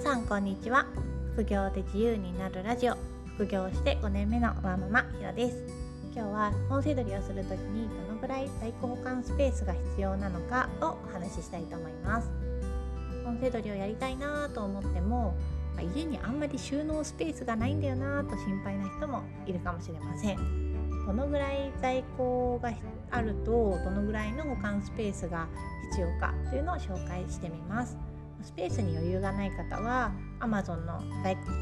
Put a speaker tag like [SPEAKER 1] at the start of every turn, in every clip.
[SPEAKER 1] さんこんにちは。副業で自由になるラジオ。副業して5年目のワーママひろです。今日は本セドリをするときにどのぐらい在庫保管スペースが必要なのかをお話ししたいと思います。本セドリをやりたいなと思っても家にあんまり収納スペースがないんだよなと心配な人もいるかもしれません。どのぐらい在庫があるとどのぐらいの保管スペースが必要かというのを紹介してみます。スペースに余裕がない方は Amazon の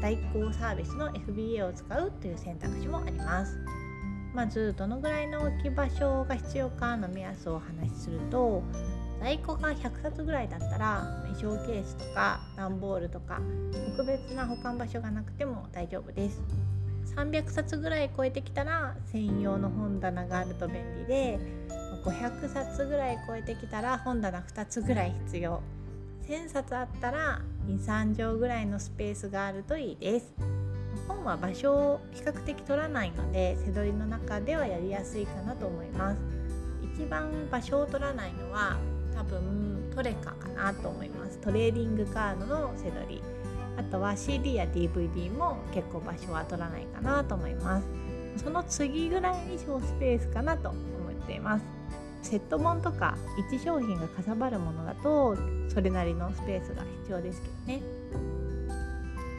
[SPEAKER 1] 代行サービスの FBA を使うという選択肢もあります。まずどのぐらいの置き場所が必要かの目安をお話しすると在庫が100冊ぐらいだったら衣装ケースとか段ボールとか特別な保管場所がなくても大丈夫です。300冊ぐらい超えてきたら専用の本棚があると便利で500冊ぐらい超えてきたら本棚2つぐらい必要。1000冊あったら23畳ぐらいのスペースがあるといいです。本は場所を比較的取らないので背取りの中ではやりやすいかなと思います。一番場所を取らないのは多分トレカかなと思います。トレーディングカードの背取り。あとは CD や DVD も結構場所は取らないかなと思います。その次ぐらいに小スペースかなと思っています。セット本とか1商品がかさばるものだとそれなりのスペースが必要ですけどね。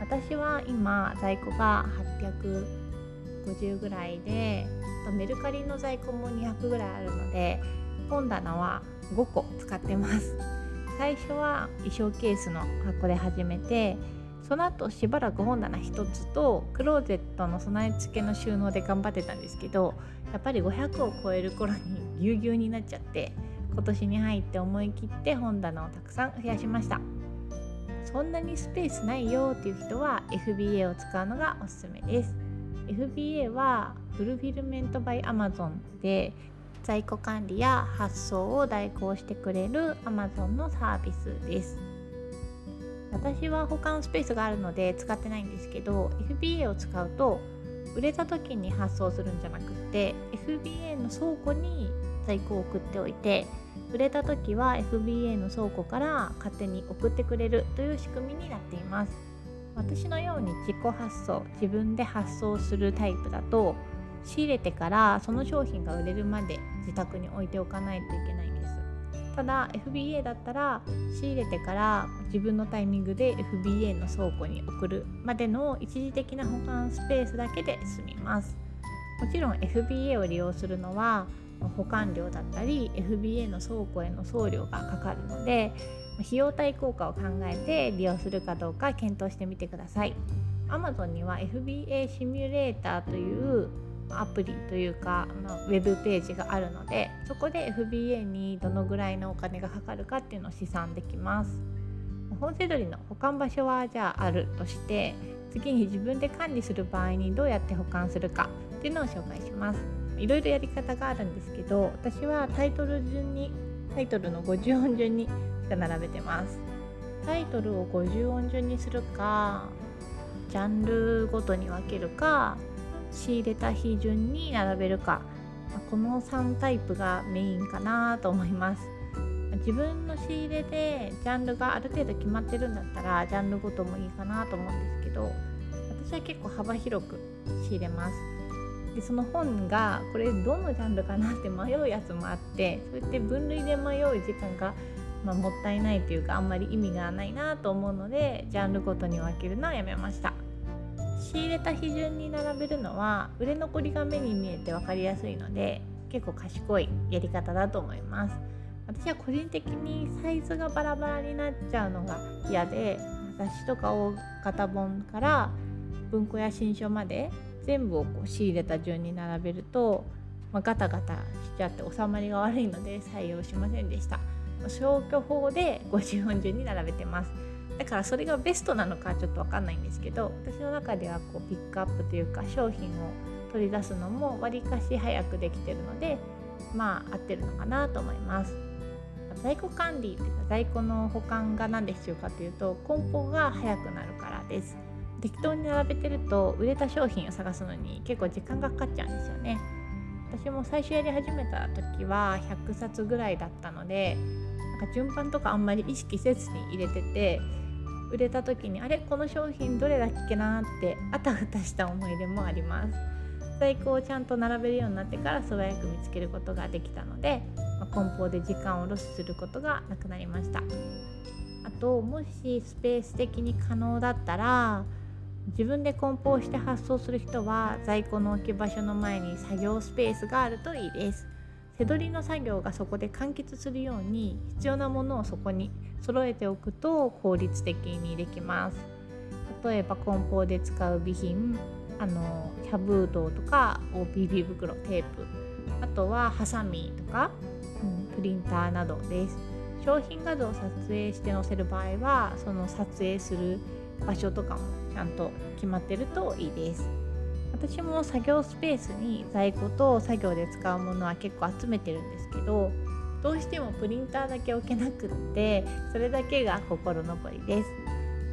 [SPEAKER 1] 私は今在庫が850ぐらいでメルカリの在庫も200ぐらいあるので本棚は5個使ってます。最初は衣装ケースの箱で始めてその後しばらく本棚1つとクローゼットの備え付けの収納で頑張ってたんですけどやっぱり500を超える頃にぎゅうぎゅうになっちゃって今年に入って思い切って本棚をたくさん増やしました。そんなにスペースないよっていう人は FBA を使うのがおすすめです。FBA はフルフィルメントバイ Amazon で在庫管理や発送を代行してくれる Amazon のサービスです。私は保管スペースがあるので使ってないんですけど FBA を使うと売れた時に発送するんじゃなくて FBA の倉庫に在庫を送っておいて売れた時は FBA の倉庫から勝手に送ってくれるという仕組みになっています。私のように自己発送自分で発送するタイプだと仕入れてからその商品が売れるまで自宅に置いておかないといけないんです。ただ FBA だったら仕入れてから自分のタイミングで FBA の倉庫に送るまでの一時的な保管スペースだけで済みます。もちろん FBA を利用するのは保管料だったり FBA の倉庫への送料がかかるので費用対効果を考えて利用するかどうか検討してみてください。Amazon には FBA シミュレーターというアプリというか、まあ、ウェブページがあるのでそこで FBA にどのぐらいのお金がかかるかっていうのを試算できます。本セドリの保管場所はじゃああるとして次に自分で管理する場合にどうやって保管するかっていうのを紹介します。いろいろやり方があるんですけど私はタイトル順にタイトルの50音順にしか並べてます。タイトルを50音順にするかジャンルごとに分けるか仕入れた日順に並べるかこの3タイプがメインかなと思います。自分の仕入れでジャンルがある程度決まってるんだったらジャンルごともいいかなと思うんですけど私は結構幅広く仕入れます。でその本がこれどのジャンルかなって迷うやつもあってそうやって分類で迷う時間が、まあ、もったいないというかあんまり意味がないなと思うのでジャンルごとに分けるのはやめました。仕入れた日順に並べるのは売れ残りが目に見えて分かりやすいので結構賢いやり方だと思います。私は個人的にサイズがバラバラになっちゃうのが嫌で雑誌とか大型本から文庫や新書まで全部をこう仕入れた順に並べると、まあ、ガタガタしちゃって収まりが悪いので採用しませんでした。消去法で50順に並べてます。だからそれがベストなのかちょっと分かんないんですけど私の中ではこうピックアップというか商品を取り出すのもわりかし早くできてるのでまあ合ってるのかなと思います。在庫管理というか在庫の保管が何で必要かというと梱包が早くなるからです。適当に並べてると売れた商品を探すのに結構時間がかかっちゃうんですよね。私も最初やり始めた時は100冊ぐらいだったのでなんか順番とかあんまり意識せずに入れてて売れた時にあれ？この商品どれだっけなってあたふたした思い出もあります。在庫をちゃんと並べるようになってから素早く見つけることができたので、まあ、梱包で時間をロスすることがなくなりました。あともしスペース的に可能だったら自分で梱包して発送する人は在庫の置き場所の前に作業スペースがあるといいです。手取りの作業がそこで完結するように必要なものをそこに揃えておくと効率的にできます。例えば梱包で使う備品あのキャブードとか OPB 袋テープ。あとはハサミとか、うん、プリンターなどです。商品画像を撮影して載せる場合はその撮影する場所とかもちゃんと決まってるといいです。私も作業スペースに在庫と作業で使うものは結構集めてるんですけどどうしてもプリンターだけ置けなくってそれだけが心残りです。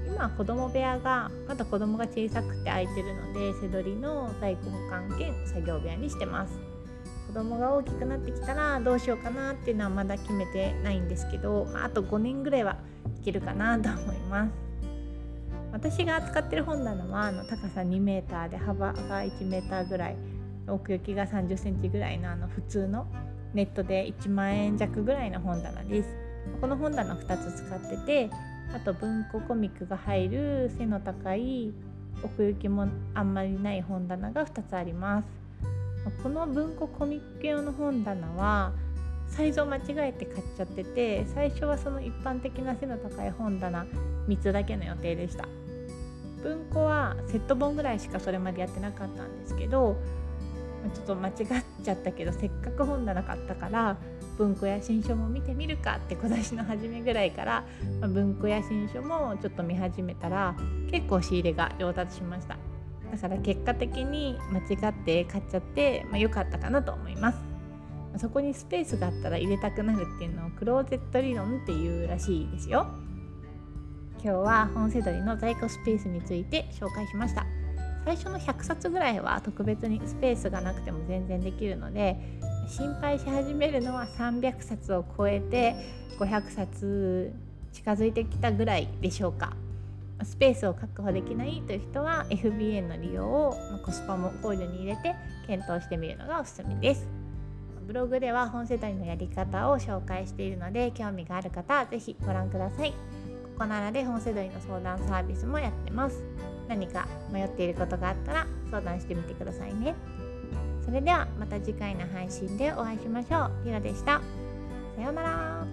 [SPEAKER 1] 今子供部屋がまだ子供が小さくて空いてるので背取りの在庫保管兼作業部屋にしてます。子供が大きくなってきたらどうしようかなっていうのはまだ決めてないんですけどあと5年ぐらいはいけるかなと思います。私が扱ってる本棚はあの高さ2 m で幅が1 m ぐらい奥行きが3 0センチぐらいのあの普通のネットで1万円弱ぐらいの本棚です。この本棚2つ使っててあと文庫コミックが入る背の高い奥行きもあんまりない本棚が2つあります。この文庫コミック用の本棚はサイズを間違えて買っちゃってて最初はその一般的な背の高い本棚3つだけの予定でした。文庫はセット本ぐらいしかそれまでやってなかったんですけどちょっと間違っちゃったけどせっかく本棚買ったから文庫や新書も見てみるかって今年の初めぐらいから、ま、文庫や新書もちょっと見始めたら結構仕入れが上達しました。だから結果的に間違って買っちゃって良、まあ、良かったかなと思います。そこにスペースがあったら入れたくなるっていうのをクローゼット理論っていうらしいですよ。今日は本セドリの在庫スペースについて紹介しました。最初の100冊ぐらいは特別にスペースがなくても全然できるので心配し始めるのは300冊を超えて500冊近づいてきたぐらいでしょうか。スペースを確保できないという人は FBN の利用をコスパも考慮に入れて検討してみるのがおすすめです。ブログでは本世代のやり方を紹介しているので興味がある方は是非ご覧ください。こならで本セドリの相談サービスもやってます。何か迷っていることがあったら相談してみてくださいね。それではまた次回の配信でお会いしましょう。ひろでした。さようなら。